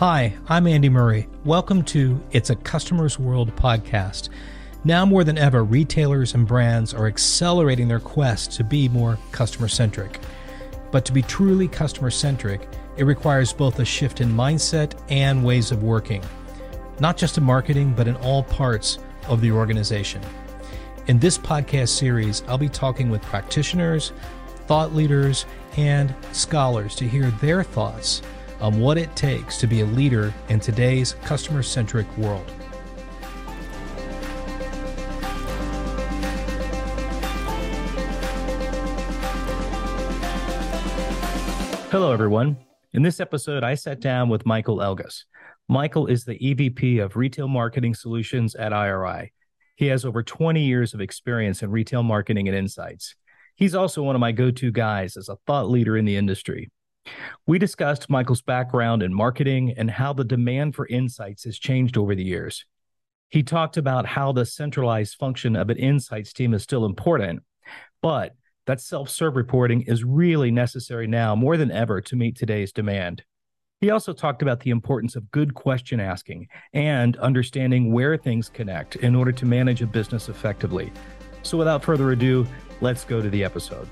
Hi, I'm Andy Murray. Welcome to It's a Customer's World podcast. Now more than ever, retailers and brands are accelerating their quest to be more customer centric. But to be truly customer centric, it requires both a shift in mindset and ways of working, not just in marketing, but in all parts of the organization. In this podcast series, I'll be talking with practitioners, thought leaders, and scholars to hear their thoughts on what it takes to be a leader in today's customer centric world. Hello, everyone. In this episode, I sat down with Michael Elgas. Michael is the EVP of Retail Marketing Solutions at IRI. He has over 20 years of experience in retail marketing and insights. He's also one of my go to guys as a thought leader in the industry. We discussed Michael's background in marketing and how the demand for insights has changed over the years. He talked about how the centralized function of an insights team is still important, but that self serve reporting is really necessary now more than ever to meet today's demand. He also talked about the importance of good question asking and understanding where things connect in order to manage a business effectively. So, without further ado, let's go to the episode.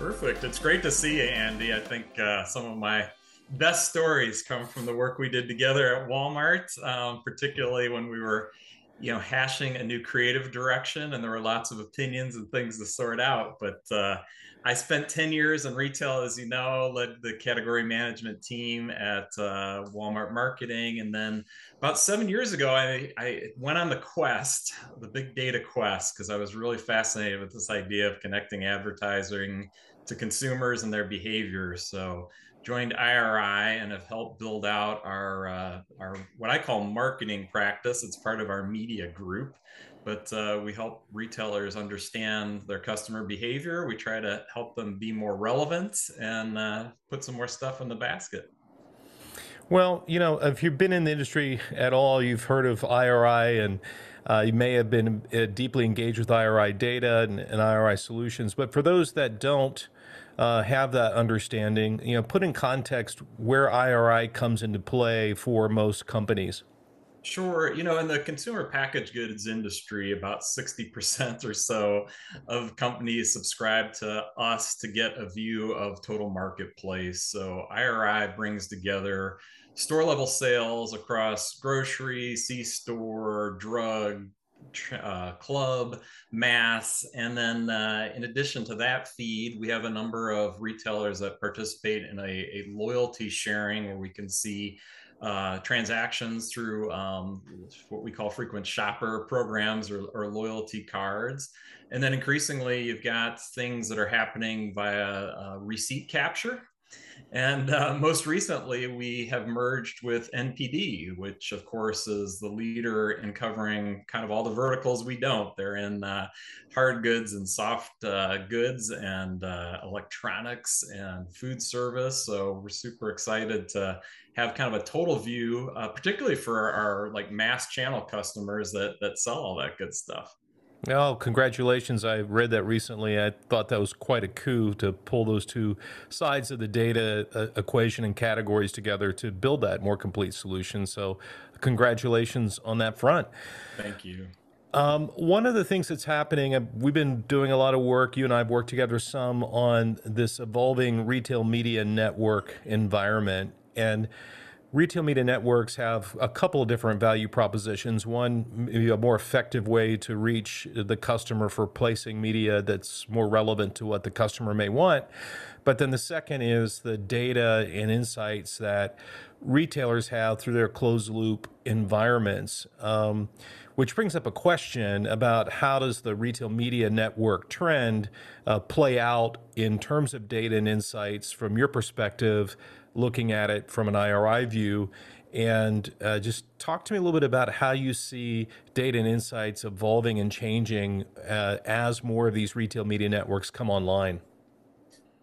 Perfect. It's great to see you, Andy. I think uh, some of my best stories come from the work we did together at Walmart, um, particularly when we were, you know, hashing a new creative direction, and there were lots of opinions and things to sort out. But uh, I spent 10 years in retail, as you know, led the category management team at uh, Walmart marketing. And then about seven years ago, I, I went on the quest, the big data quest, because I was really fascinated with this idea of connecting advertising to consumers and their behavior. So joined IRI and have helped build out our, uh, our what I call marketing practice. It's part of our media group but uh, we help retailers understand their customer behavior. We try to help them be more relevant and uh, put some more stuff in the basket. Well, you know, if you've been in the industry at all, you've heard of IRI and uh, you may have been uh, deeply engaged with IRI data and, and, IRI solutions. But for those that don't uh, have that understanding, you know, put in context where IRI comes into play for most companies. Sure. You know, in the consumer packaged goods industry, about 60% or so of companies subscribe to us to get a view of total marketplace. So IRI brings together store level sales across grocery, C store, drug, uh, club, mass. And then uh, in addition to that feed, we have a number of retailers that participate in a, a loyalty sharing where we can see uh, transactions through um, what we call frequent shopper programs or, or, loyalty cards. And then increasingly, you've got things that are happening via uh, receipt capture. And uh, most recently, we have merged with NPD, which of course is the leader in covering kind of all the verticals we don't. They're in uh, hard goods and soft uh, goods and uh, electronics and food service. So we're super excited to have kind of a total view, uh, particularly for our, like mass channel customers that that sell all that good stuff. Oh, congratulations. I read that recently. I thought that was quite a coup to pull those two sides of the data uh, equation and categories together to build that more complete solution. So, congratulations on that front. Thank you. Um, one of the things that's happening, uh, we've been doing a lot of work, you and I have worked together some on this evolving retail media network environment. And retail media networks have a couple of different value propositions. One, maybe a more effective way to reach the customer for placing media that's more relevant to what the customer may want. But then the second is the data and insights that retailers have through their closed loop environments. Um, which brings up a question about how does the retail media network trend uh, play out in terms of data and insights from your perspective looking at it from an IRI view. And uh, just talk to me a little bit about how you see data and insights evolving and changing uh, as more of these retail media networks come online.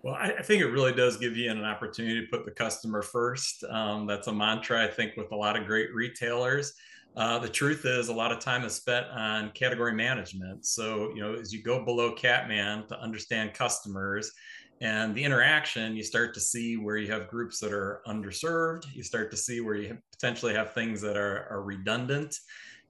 Well, I, think it really does give you an opportunity to put the customer first. Um, that's a mantra, I think, with a lot of great retailers. Uh, the truth is, a lot of time is spent on category management. So, you know, as you go below Catman to understand customers, and the interaction you start to see where you have groups that are underserved you start to see where you potentially have things that are, are redundant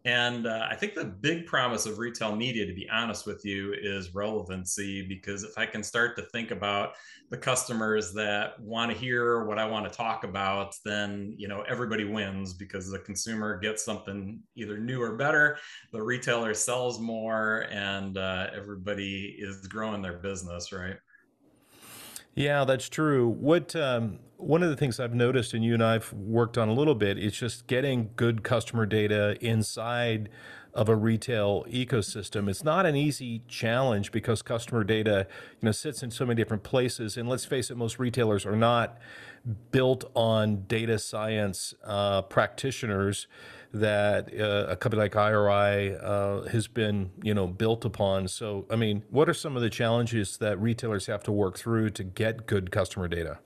and uh, I think the big promise of retail media, to be honest with you, is relevancy. Because if I can start to think about the customers that want to hear what I want to talk about, then you know everybody wins because the consumer gets something either new or better, the retailer sells more, and uh, everybody is growing their business, right? Yeah, that's true. What um, one of the things I've noticed, and you and I've worked on a little bit, is just getting good customer data inside of a retail ecosystem. It's not an easy challenge because customer data, you know, sits in so many different places. And let's face it, most retailers are not built on data science uh, practitioners that uh, a company like IRI uh, has been, you know, built upon. So, I mean, what are some of the challenges that retailers have to work through to get good customer data?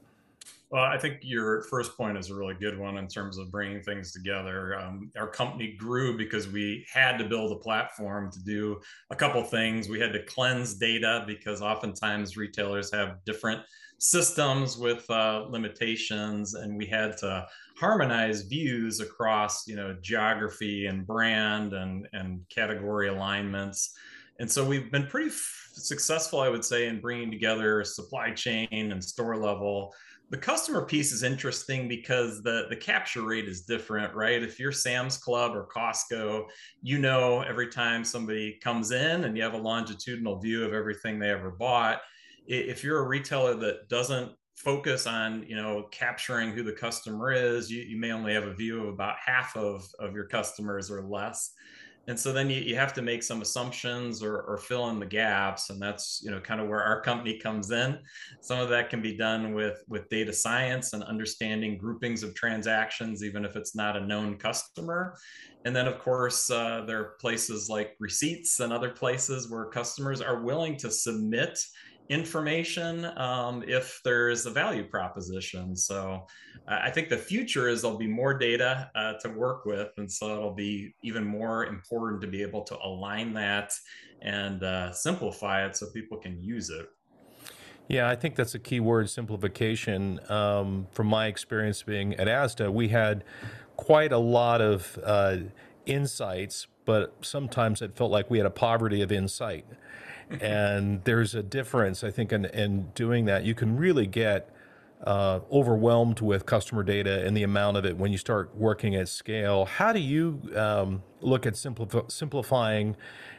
Well, I think your first point is a really good one in terms of bringing things together. Um, our company grew because we had to build a platform to do a couple things. We had to cleanse data because oftentimes retailers have different systems with uh, limitations, and we had to harmonize views across you know geography and brand and and category alignments. And so we've been pretty f- successful i would say in bringing together supply chain and store level. The customer piece is interesting because the the capture rate is different right? If you're sam's club or costco you know every time somebody comes in and you have a longitudinal view of everything they ever bought if you're a retailer that doesn't focus on you know capturing who the customer is you, you may only have a view of about half of of your customers or less. And so then you, you have to make some assumptions or, or fill in the gaps. And that's you know kind of where our company comes in. Some of that can be done with with data science and understanding groupings of transactions even if it's not a known customer. And then of course uh, there are places like receipts and other places where customers are willing to submit information um, if there's a value proposition. So I think the future is there'll be more data uh, to work with. And so it'll be even more important to be able to align that and uh, simplify it so people can use it. Yeah, I think that's a key word simplification. Um, from my experience being at ASDA, we had quite a lot of uh, insights, but sometimes it felt like we had a poverty of insight and there's a difference, I think, in, in doing that. You can really get uh, overwhelmed with customer data and the amount of it when you start working at scale. How do you um, look at simplif- simplifying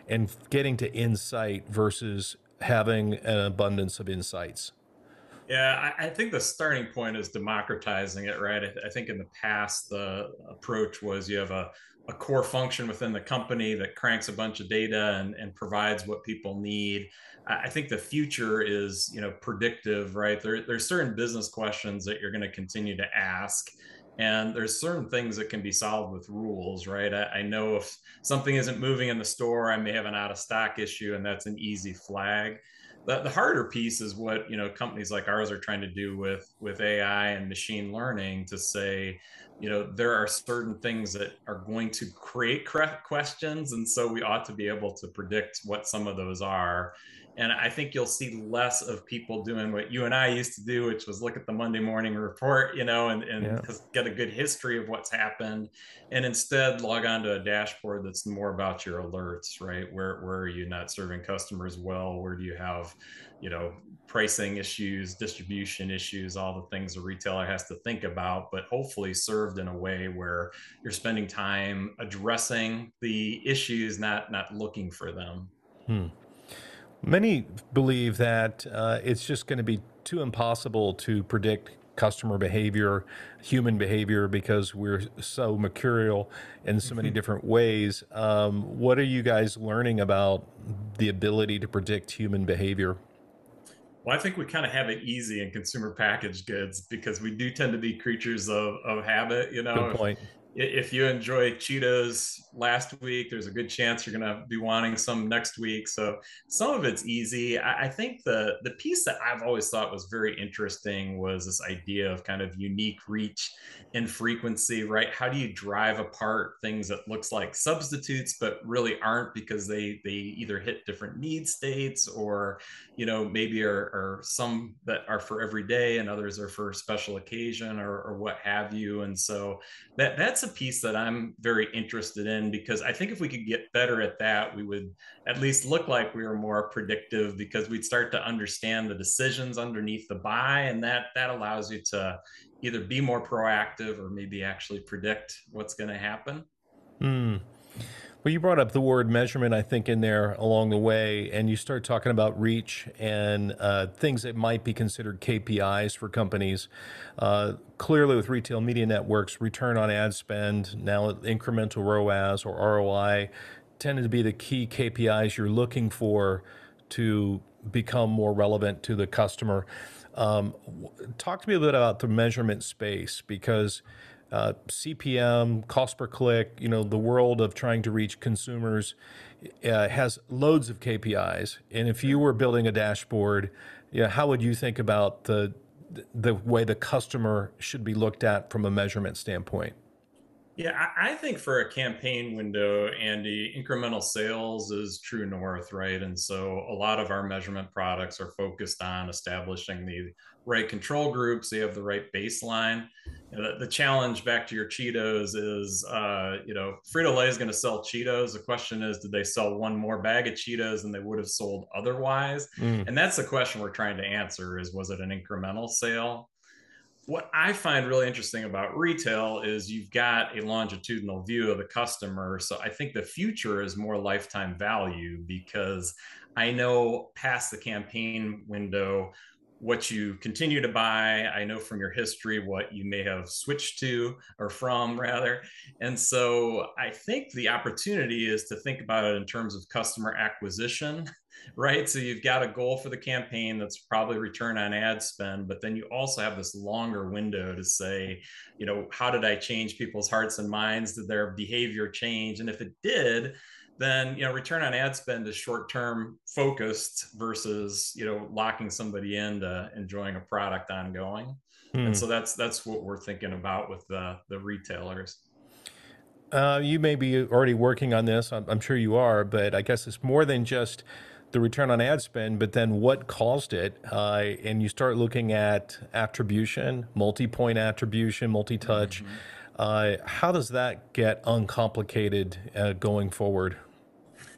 and getting to insight versus having an abundance of insights? Yeah, I, I, think the starting point is democratizing it, right? I, I, think in the past, the approach was you have a, a core function within the company that cranks a bunch of data and, and provides what people need. I think the future is, you know, predictive, right? There, there's certain business questions that you're going to continue to ask. And there's certain things that can be solved with rules, right? I, I know if something isn't moving in the store, I may have an out of stock issue, and that's an easy flag the, the harder piece is what you know companies like ours are trying to do with with ai and machine learning to say you know there are certain things that are going to create questions and so we ought to be able to predict what some of those are and I think you'll see less of people doing what you and I used to do, which was look at the Monday morning report, you know, and, and yeah. get a good history of what's happened. And instead log on to a dashboard that's more about your alerts, right? Where, where are you not serving customers well? Where do you have, you know, pricing issues, distribution issues, all the things a retailer has to think about, but hopefully served in a way where you're spending time addressing the issues, not, not looking for them. Hmm. Many believe that uh, it's just going to be too impossible to predict customer behavior, human behavior, because we're so mercurial in so many mm-hmm. different ways. Um, what are you guys learning about the ability to predict human behavior? Well, I think we kind of have it easy in consumer packaged goods because we do tend to be creatures of, of habit. You know, Good point. if you enjoy Cheetos last week, there's a good chance you're going to be wanting some next week. So some of it's easy. I, I, think the the piece that I've always thought was very interesting was this idea of kind of unique reach and frequency, right? How do you drive apart things that looks like substitutes but really aren't because they they either hit different need states or you know maybe are, are some that are for every day and others are for special occasion or, or what have you. And so that that's that's a piece that I'm very interested in because I think if we could get better at that, we would at least look like we were more predictive because we'd start to understand the decisions underneath the buy, and that that allows you to either be more proactive or maybe actually predict what's going to happen. Mm. Well, you brought up the word measurement, I think, in there along the way, and you start talking about reach and uh, things that might be considered KPIs for companies. Uh, clearly, with retail media networks, return on ad spend, now incremental ROAS or ROI, tended to be the key KPIs you're looking for to become more relevant to the customer. Um, talk to me a little bit about the measurement space because uh, CPM, cost per click, you know, the world of trying to reach consumers uh, has loads of KPIs. And if you were building a dashboard, yeah, how would you think about the the way the customer should be looked at from a measurement standpoint? Yeah, I think for a campaign window, Andy, incremental sales is true north, right? And so a lot of our measurement products are focused on establishing the right control groups, so you have the right baseline. You know, the, the, challenge back to your Cheetos is, uh, you know, Frito Lay is going to sell Cheetos. The question is, did they sell one more bag of Cheetos than they would have sold otherwise? Mm. And that's the question we're trying to answer: is was it an incremental sale? What I find really interesting about retail is you've got a longitudinal view of the customer. So I think the future is more lifetime value because I know past the campaign window what you continue to buy. I know from your history what you may have switched to or from, rather. And so I think the opportunity is to think about it in terms of customer acquisition right? So you've got a goal for the campaign that's probably return on ad spend, but then you also have this longer window to say, you know, how did I change people's hearts and minds? Did their behavior change? And if it did, then you know return on ad spend is short term focused versus you know locking somebody into enjoying a product ongoing hmm. and so that's that's what we're thinking about with the the retailers uh, you may be already working on this I'm, I'm sure you are but i guess it's more than just the return on ad spend, but then what caused it? Uh, and you start looking at attribution, multi point attribution, multi touch. Mm-hmm. Uh, how does that get uncomplicated uh, going forward?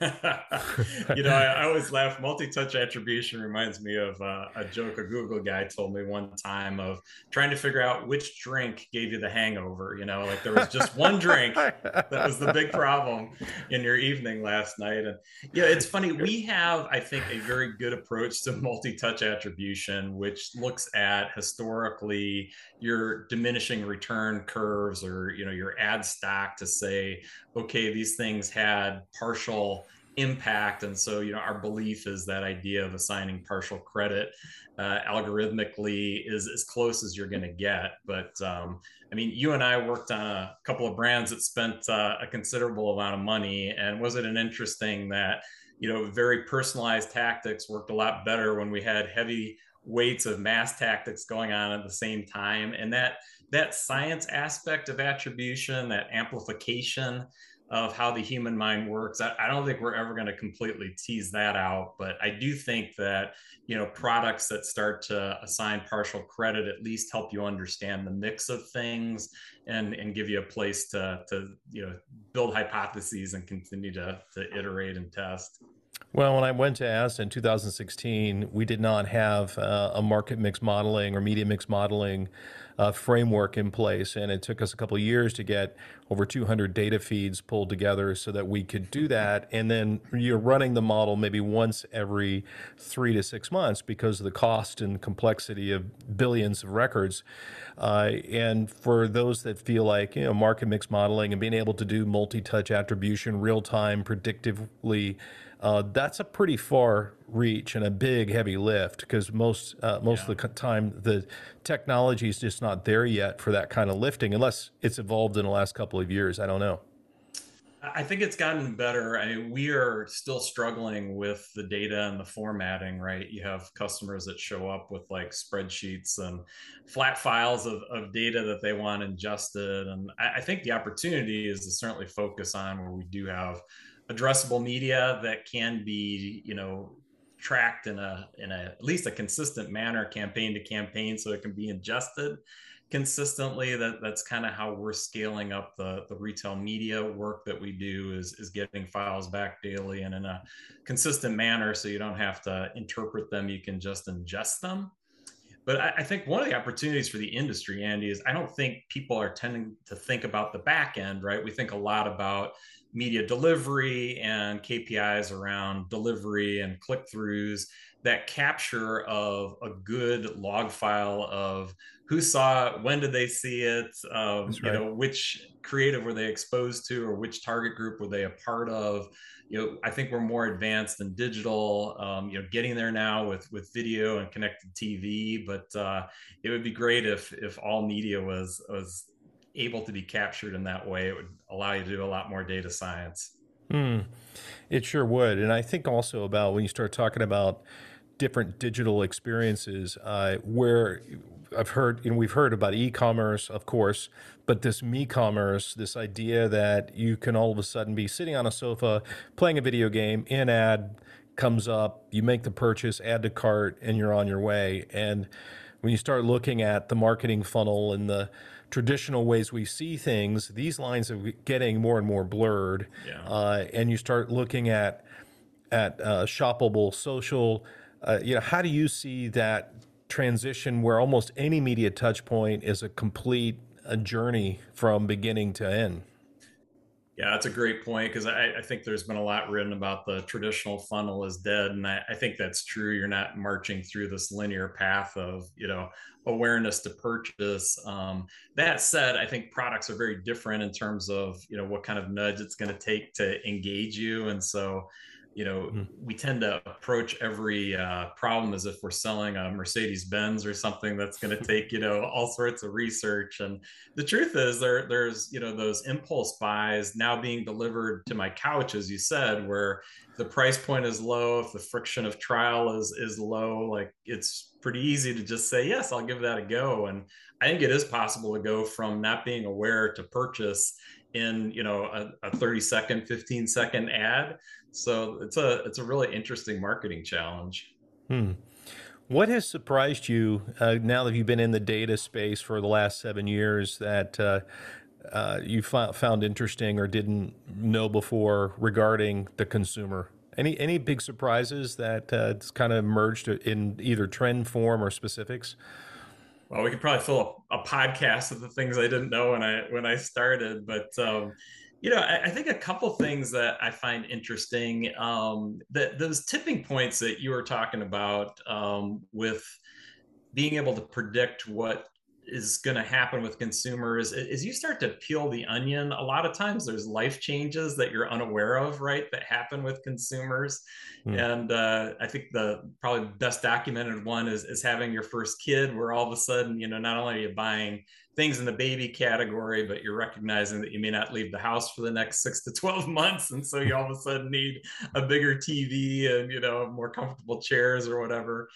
you know, I, I, always laugh. Multi-touch attribution reminds me of uh, a joke a Google guy told me one time of trying to figure out which drink gave you the hangover. You know, like there was just one drink that was the big problem in your evening last night. And yeah, it's funny. We have, I think, a very good approach to multi-touch attribution, which looks at historically your diminishing return curves or you know your ad stock to say, okay, these things had partial impact. And so, you know, our belief is that idea of assigning partial credit uh, algorithmically is as close as you're going to get. But um, I mean, you and I worked on a couple of brands that spent uh, a considerable amount of money. And was it an interesting that, you know, very personalized tactics worked a lot better when we had heavy weights of mass tactics going on at the same time and that that science aspect of attribution that amplification of how the human mind works. I, I don't think we're ever going to completely tease that out, but I do think that you know products that start to assign partial credit at least help you understand the mix of things and and give you a place to to you know build hypotheses and continue to to iterate and test. Well, when I went to ASDA in 2016, we did not have uh, a market mix modeling or media mix modeling uh, framework in place. And it took us a couple of years to get over 200 data feeds pulled together so that we could do that. And then you're running the model maybe once every three to six months because of the cost and complexity of billions of records. Uh, and for those that feel like, you know, market mix modeling and being able to do multi touch attribution real time, predictively uh, that's a pretty far reach and a big heavy lift because most uh, most yeah. of the time the technology is just not there yet for that kind of lifting unless it's evolved in the last couple of years. I don't know. I think it's gotten better. I mean, we are still struggling with the data and the formatting, right? You have customers that show up with like spreadsheets and flat files of, of data that they want ingested. And I, I think the opportunity is to certainly focus on where we do have addressable media that can be, you know, tracked in a in a at least a consistent manner campaign to campaign so it can be ingested consistently. That that's kind of how we're scaling up the the retail media work that we do is is getting files back daily and in a consistent manner so you don't have to interpret them. You can just ingest them but I, I think one of the opportunities for the industry andy is i don't think people are tending to think about the back end right we think a lot about media delivery and kpis around delivery and click throughs that capture of a good log file of who saw it, when did they see it, um, right. you know, which creative were they exposed to, or which target group were they a part of. You know, I think we're more advanced in digital. Um, you know, getting there now with with video and connected TV. But uh, it would be great if if all media was was able to be captured in that way. It would allow you to do a lot more data science. Mm, it sure would, and I think also about when you start talking about different digital experiences uh, where I've heard, you know, we've heard about e-commerce, of course, but this me-commerce, this idea that you can all of a sudden be sitting on a sofa playing a video game, in ad comes up, you make the purchase, add to cart, and you're on your way. And when you start looking at the marketing funnel and the traditional ways we see things, these lines are getting more and more blurred. Yeah. Uh, and you start looking at at uh, shoppable social. Uh, you know, how do you see that transition where almost any media touch point is a complete a journey from beginning to end. Yeah, that's a great point because I, I, think there's been a lot written about the traditional funnel is dead, and I, I, think that's true. You're not marching through this linear path of you know awareness to purchase. Um, that said, I think products are very different in terms of you know what kind of nudge it's going to take to engage you, and so you know mm. we tend to approach every uh, problem as if we're selling a mercedes benz or something that's going to take you know all sorts of research and the truth is there there's you know those impulse buys now being delivered to my couch as you said where the price point is low if the friction of trial is is low like it's pretty easy to just say yes i'll give that a go and i think it is possible to go from not being aware to purchase in you know a, a 30 second 15 second ad. So it's a it's a really interesting marketing challenge. Hmm. what has surprised you uh, now that you've been in the data space for the last seven years that uh, uh, you found interesting or didn't know before regarding the consumer? Any any big surprises that uh, kind of emerged in either trend form or specifics well, we could probably fill a, a, podcast of the things I didn't know when I when I started, but um, you know, I, I, think a couple things that I find interesting um, that those tipping points that you were talking about um, with being able to predict what is going to happen with consumers is you start to peel the onion a lot of times there's life changes that you're unaware of right that happen with consumers mm. and uh, i think the probably best documented one is, is having your first kid where all of a sudden you know not only are you buying things in the baby category, but you're recognizing that you may not leave the house for the next six to 12 months. And so you all of a sudden need a bigger TV and, you know, more comfortable chairs or whatever.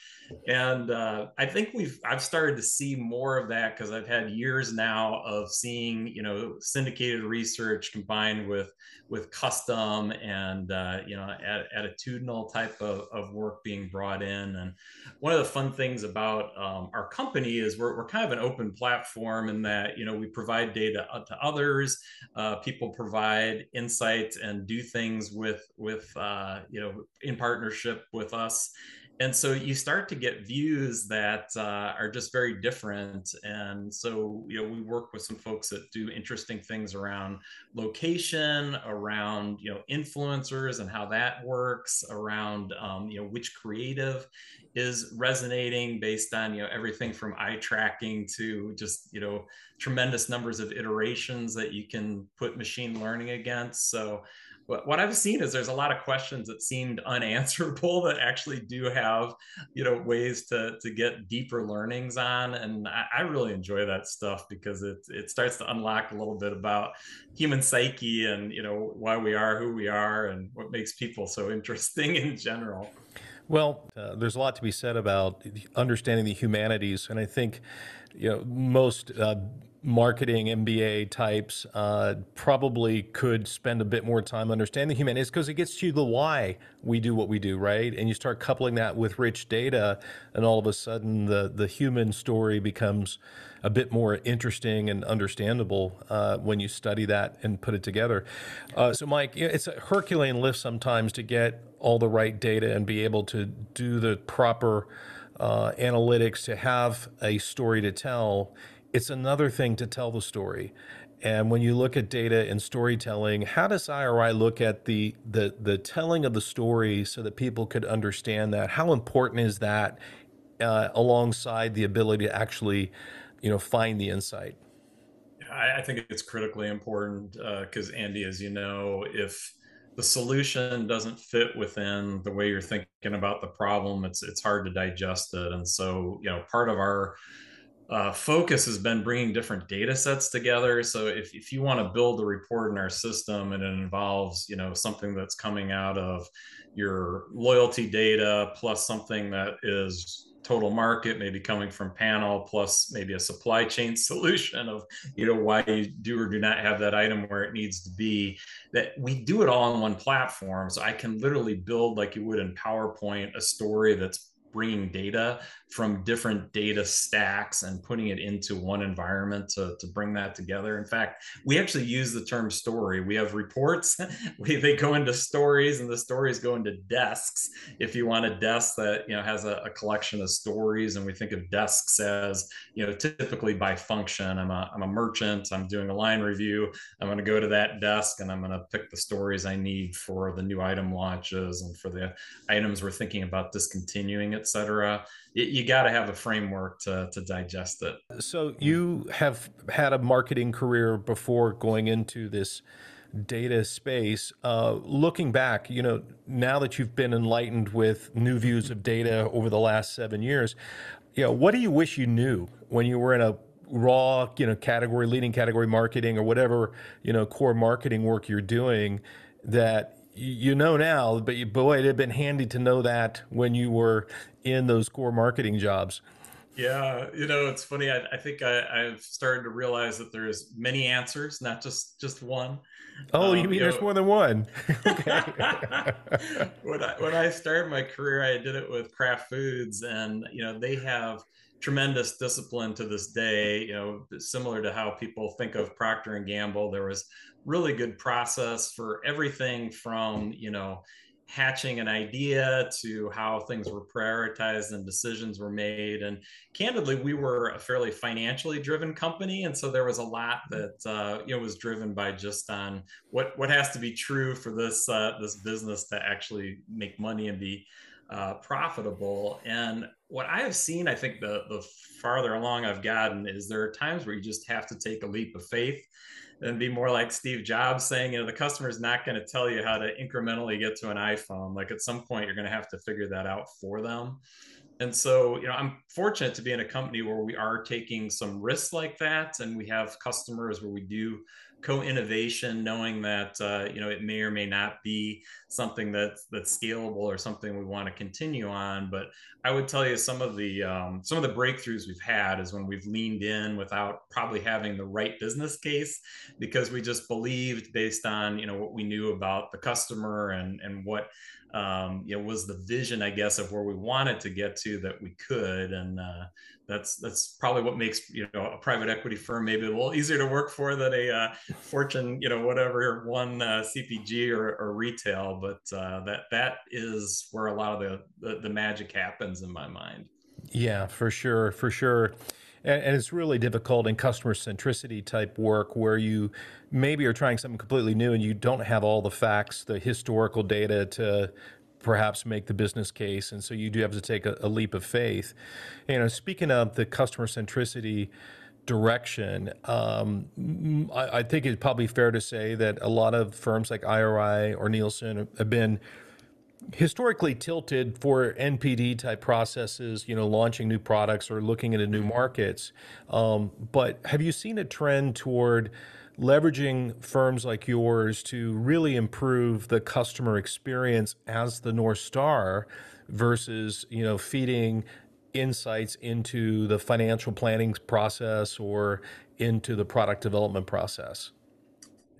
And uh, I think we've, I've started to see more of that because I've had years now of seeing, you know, syndicated research combined with, with custom and, uh, you know, attitudinal type of, of work being brought in. And one of the fun things about um, our company is we're, we're kind of an open platform in that you know we provide data to others uh, people provide insights and do things with with uh, you know in partnership with us and so you start to get views that uh, are just very different. And so you know we work with some folks that do interesting things around location around you know influencers and how that works around um, you know which creative is resonating based on you know everything from eye tracking to just you know tremendous numbers of iterations that you can put machine learning against. So what I've seen is there's a lot of questions that seemed unanswerable that actually do have, you know, ways to to get deeper learnings on, and I, I really enjoy that stuff because it it starts to unlock a little bit about human psyche and you know why we are who we are and what makes people so interesting in general. Well, uh, there's a lot to be said about understanding the humanities, and I think you know most uh, marketing MBA types uh, probably could spend a bit more time understanding the humanities because it gets you the why we do what we do, right? And you start coupling that with rich data, and all of a sudden the the human story becomes a bit more interesting and understandable uh, when you study that and put it together. Uh, so, Mike, it's a Herculean lift sometimes to get all the right data and be able to do the proper uh, analytics to have a story to tell it's another thing to tell the story. And when you look at data and storytelling, how does IRI look at the, the, the telling of the story so that people could understand that? How important is that uh, alongside the ability to actually, you know, find the insight? I, I think it's critically important because uh, Andy, as you know, if the solution doesn't fit within the way you're thinking about the problem, it's it's hard to digest it. And so, you know, part of our uh, focus has been bringing different data sets together. So if, if you want to build a report in our system and it involves, you know, something that's coming out of your loyalty data plus something that is total market, maybe coming from panel, plus maybe a supply chain solution of, you know, why you do or do not have that item where it needs to be, that we do it all on one platform. So I can literally build like you would in PowerPoint, a story that's bringing data from different data stacks and putting it into one environment to, to bring that together. In fact, we actually use the term story. We have reports, we, they go into stories and the stories go into desks. If you want a desk that, you know, has a, a collection of stories and we think of desks as, you know, typically by function, I'm a, I'm a merchant, I'm doing a line review. I'm going to go to that desk and I'm going to pick the stories I need for the new item launches and for the items we're thinking about discontinuing, et cetera you got to have a framework to, to digest it. So you have had a marketing career before going into this data space. Uh, looking back, you know, now that you've been enlightened with new views of data over the last seven years, you know, what do you wish you knew when you were in a raw, you know, category leading category marketing or whatever, you know, core marketing work you're doing that you know now, but you, boy, it'd have been handy to know that when you were in those core marketing jobs. Yeah, you know, it's funny. I, I think I, have started to realize that there's many answers, not just just one. Oh, um, you mean you there's know, more than one? okay. when I when I started my career, I did it with Kraft Foods, and you know they have tremendous discipline to this day. You know, similar to how people think of Procter and Gamble, there was really good process for everything from you know hatching an idea to how things were prioritized and decisions were made. And candidly, we were a fairly financially driven company, and so there was a lot that uh, you know was driven by just on what what has to be true for this uh, this business to actually make money and be uh, profitable. And what I have seen, I think the the farther along I've gotten is there are times where you just have to take a leap of faith and be more like Steve Jobs saying, you know, the customer is not going to tell you how to incrementally get to an iPhone. Like at some point, you're going to have to figure that out for them. And so, you know, I'm fortunate to be in a company where we are taking some risks like that, and we have customers where we do co-innovation, knowing that uh, you know it may or may not be something that's that's scalable or something we want to continue on. But I would tell you some of the um, some of the breakthroughs we've had is when we've leaned in without probably having the right business case, because we just believed based on you know what we knew about the customer and and what um, you know was the vision i guess of where we wanted to get to that we could. And uh, that's that's probably what makes you know a private equity firm maybe a little easier to work for than a uh, fortune you know whatever one uh, cpg or, or, retail. But uh, that that is where a lot of the, the the magic happens in my mind. Yeah for sure for sure and, and it's really difficult in customer centricity type work where you maybe are trying something completely new and you don't have all the facts, the historical data to perhaps make the business case. And so you do have to take a, a leap of faith. You know, speaking of the customer centricity direction. Um, I, I, think it's probably fair to say that a lot of firms like IRI or Nielsen have been historically tilted for NPD type processes, you know, launching new products or looking into new markets. Um, but have you seen a trend toward leveraging firms like yours to really improve the customer experience as the North Star versus, you know, feeding insights into the financial planning process or into the product development process?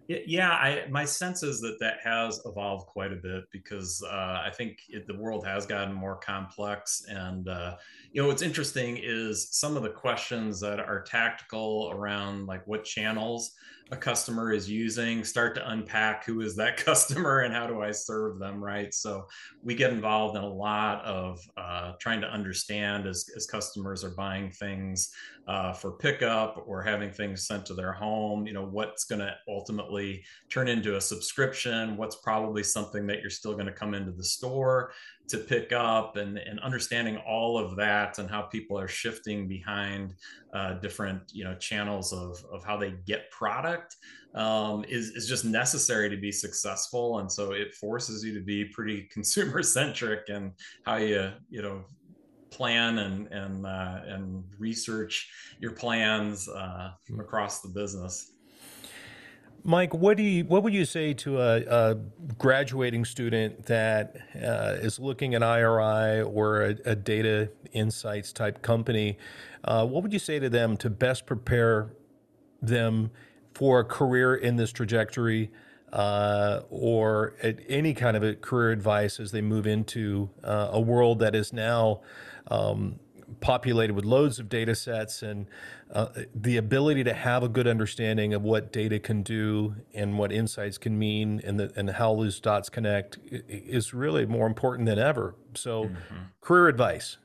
Yeah, I, my sense is that that has evolved quite a bit because uh, I think it, the world has gotten more complex. And, uh, you know, what's interesting is some of the questions that are tactical around like what channels a customer is using, start to unpack who is that customer and how do I serve them, right? So we get involved in a lot of uh, trying to understand as, as customers are buying things uh, for pickup or having things sent to their home, you know, what's going to ultimately turn into a subscription, what's probably something that you're still going to come into the store to pick up and, and understanding all of that and how people are shifting behind uh, different you know channels of, of how they get product um, is, is just necessary to be successful. And so it forces you to be pretty consumer centric and how you you know plan and and uh, and research your plans uh, across the business Mike, what do you what would you say to a, a graduating student that uh, is looking at IRI or a, a data insights type company? Uh, what would you say to them to best prepare them for a career in this trajectory, uh, or any kind of a career advice as they move into uh, a world that is now um, populated with loads of data sets and uh, the ability to have a good understanding of what data can do and what insights can mean and, the, and how those dots connect is really more important than ever. So, mm-hmm. career advice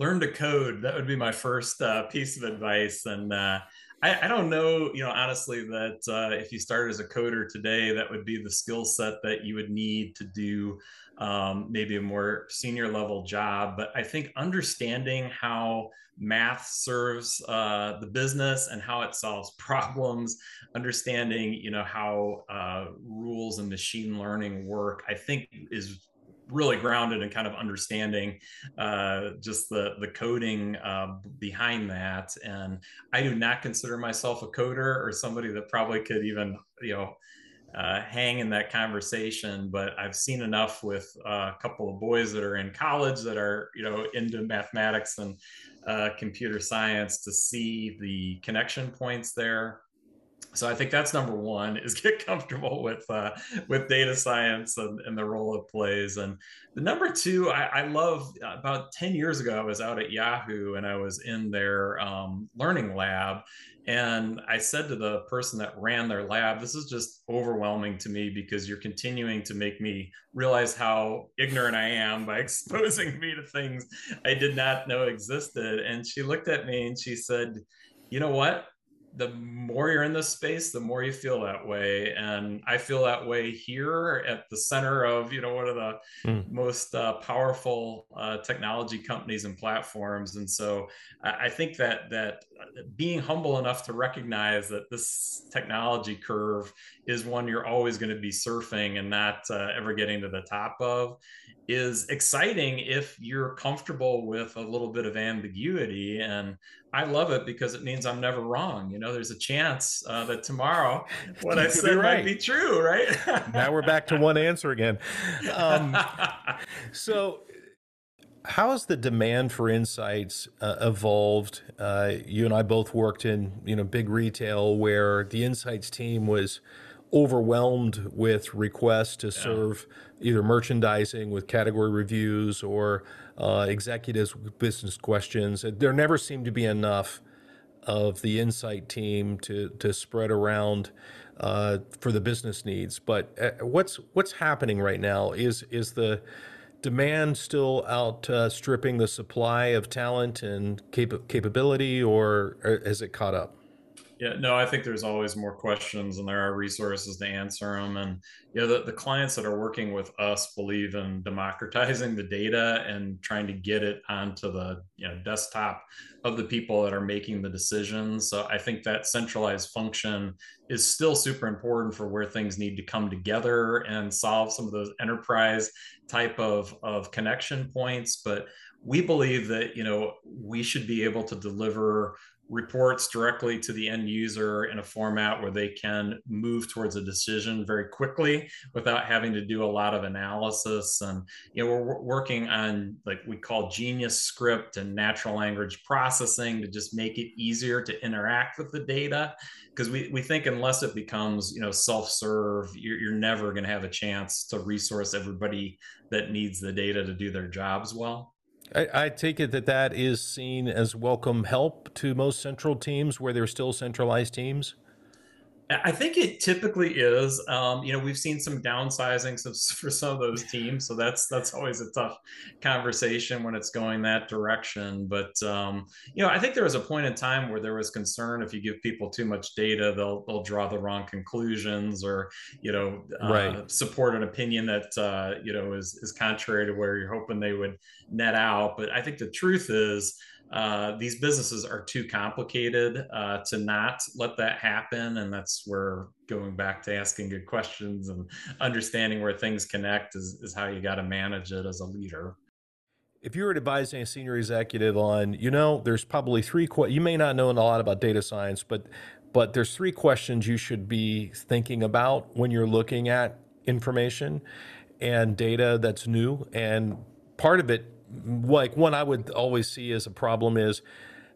learn to code. That would be my first uh, piece of advice. And uh, I, I, don't know, you know, honestly, that uh, if you started as a coder today, that would be the skill set that you would need to do um, maybe a more senior level job. But I think understanding how math serves uh, the business and how it solves problems, understanding you know how uh, rules and machine learning work, I think is really grounded in kind of understanding uh, just the the coding uh, behind that. And I do not consider myself a coder or somebody that probably could even you know uh, hang in that conversation, but I've seen enough with uh, a couple of boys that are in college that are, you know, into mathematics and uh, computer science to see the connection points there. So I think that's number one is get comfortable with uh, with data science and, and, the role it plays. And the number two, I, I, love. About ten years ago, I was out at Yahoo and I was in their um, learning lab, and I said to the person that ran their lab, this is just overwhelming to me because you're continuing to make me realize how ignorant I am by exposing me to things I did not know existed. And she looked at me and she said, You know what? The more you're in this space, the more you feel that way. And I feel that way here at the center of, you know, one of the mm. most uh, powerful uh, technology companies and platforms. And so I, I think that that being humble enough to recognize that this technology curve is one you're always going to be surfing and not uh, ever getting to the top of is exciting if you're comfortable with a little bit of ambiguity and i love it because it means i'm never wrong you know there's a chance uh, that tomorrow what i said right. might be true right? Now we're back to one answer again. Um, so how has the demand for insights uh, evolved? Uh, you and i both worked in you know big retail where the insights team was overwhelmed with requests to serve either merchandising with category reviews or uh, executives with business questions. There never seemed to be enough of the insight team to to spread around uh, for the business needs. But uh, what's what's happening right now is is the demand still outstripping the supply of talent and cap- capability, or, or has it caught up? Yeah, no, I think there's always more questions and there are resources to answer them. And you know, the, the clients that are working with us believe in democratizing the data and trying to get it onto the you know desktop of the people that are making the decisions. So I think that centralized function is still super important for where things need to come together and solve some of those enterprise type of, of connection points. But we believe that you know we should be able to deliver reports directly to the end user in a format where they can move towards a decision very quickly without having to do a lot of analysis. And you know we're working on like we call genius script and natural language processing to just make it easier to interact with the data. Because we, we think unless it becomes you know self-serve you're, you're never going to have a chance to resource everybody that needs the data to do their jobs well I, I, take it that that is seen as welcome help to most central teams where they're still centralized teams. I think it typically is. Um, you know, we've seen some downsizing for some of those teams, so that's that's always a tough conversation when it's going that direction. But um, you know, I think there was a point in time where there was concern if you give people too much data, they'll they'll draw the wrong conclusions, or you know, uh, right. support an opinion that uh, you know is is contrary to where you're hoping they would net out. But I think the truth is uh, these businesses are too complicated uh, to not let that happen. And that's where going back to asking good questions and understanding where things connect is, is how you got to manage it as a leader. If you were advising a senior executive on, you know, there's probably three, que- you may not know a lot about data science, but but there's three questions you should be thinking about when you're looking at information and data that's new. And part of it like one I would always see as a problem is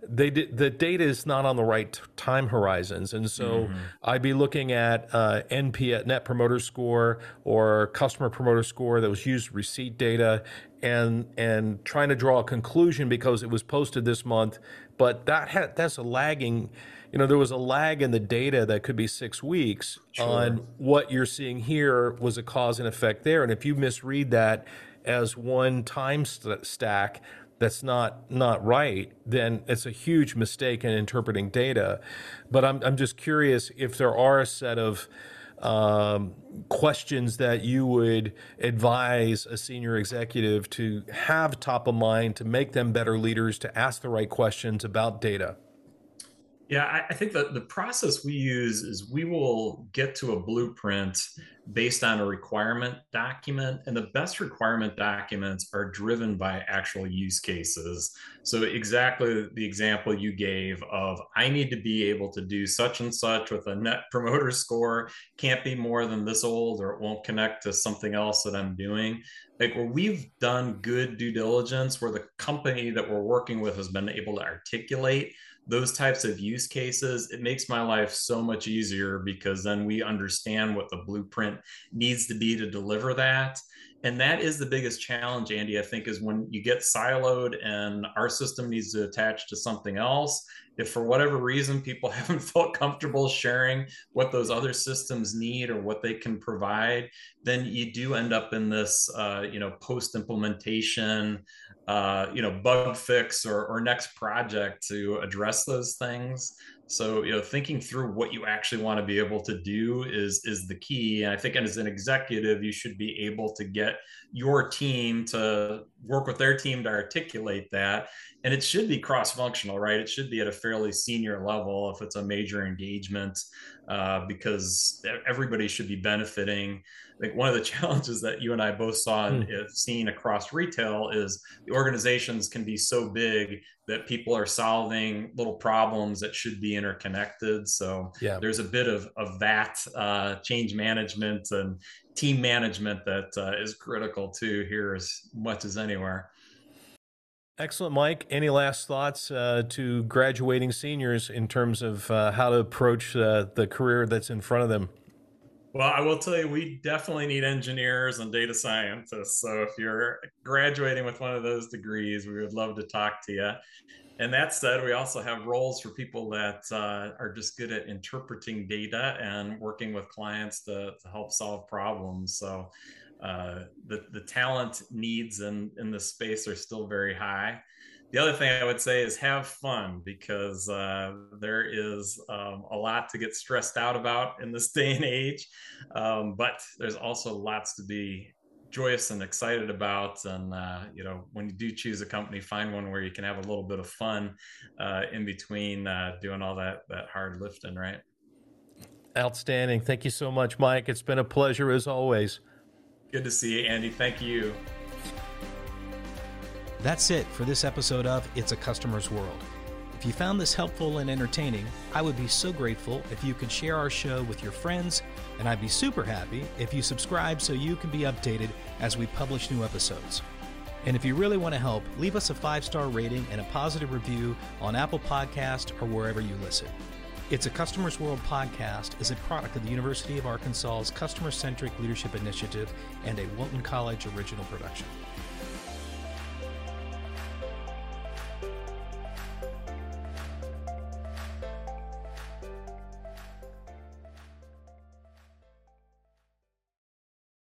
they the data is not on the right time horizons, and so mm-hmm. I'd be looking at uh, NPS Net Promoter Score or Customer Promoter Score that was used receipt data, and and trying to draw a conclusion because it was posted this month, but that had, that's a lagging. You know, there was a lag in the data that could be six weeks sure. on what you're seeing here was a cause and effect there, and if you misread that as one time st- stack that's not not right, then it's a huge mistake in interpreting data. But I'm I'm just curious if there are a set of um, questions that you would advise a senior executive to have top of mind to make them better leaders to ask the right questions about data. Yeah, I think that the process we use is we will get to a blueprint based on a requirement document, and the best requirement documents are driven by actual use cases. So, exactly the example you gave of I need to be able to do such and such with a net promoter score, can't be more than this old, or it won't connect to something else that I'm doing. Like where we've done good due diligence, where the company that we're working with has been able to articulate those types of use cases, it makes my life so much easier because then we understand what the blueprint needs to be to deliver that. And that is the biggest challenge, Andy, I think, is when you get siloed and our system needs to attach to something else. If for whatever reason people haven't felt comfortable sharing what those other systems need or what they can provide, then you do end up in this, uh, you know, post implementation uh, you know, bug fix or, or next project to address those things. So, you know, thinking through what you actually want to be able to do is is the key. And I think as an executive, you should be able to get your team to work with their team to articulate that. And it should be cross-functional, right? It should be at a fairly senior level if it's a major engagement, uh, because everybody should be benefiting I think one of the challenges that you and I both saw and mm. seen across retail is the organizations can be so big that people are solving little problems that should be interconnected. So yeah. there's a bit of, of that uh, change management and team management that uh, is critical too here as much as anywhere. Excellent, Mike. Any last thoughts uh, to graduating seniors in terms of uh, how to approach uh, the career that's in front of them? Well, I will tell you, we definitely need engineers and data scientists. So if you're graduating with one of those degrees, we would love to talk to you. And that said, we also have roles for people that uh, are just good at interpreting data and working with clients to, to help solve problems. So uh, the, the talent needs in, in this space are still very high the other thing I would say is have fun because uh, there is um, a lot to get stressed out about in this day and age. Um, but there's also lots to be joyous and excited about. And, uh, you know, when you do choose a company, find one where you can have a little bit of fun uh, in between uh, doing all that, that hard lifting, right? Outstanding. Thank you so much, Mike. It's been a pleasure as always. Good to see you, Andy. Thank you. That's it for this episode of It's a Customer's World. If you found this helpful and entertaining, I would be so grateful if you could share our show with your friends, and I'd be super happy if you subscribe so you can be updated as we publish new episodes. And if you really want to help, leave us a five star rating and a positive review on Apple Podcast or wherever you listen. It's a Customers World podcast is a product of the University of Arkansas's Customer Centric Leadership Initiative and a Walton College original production.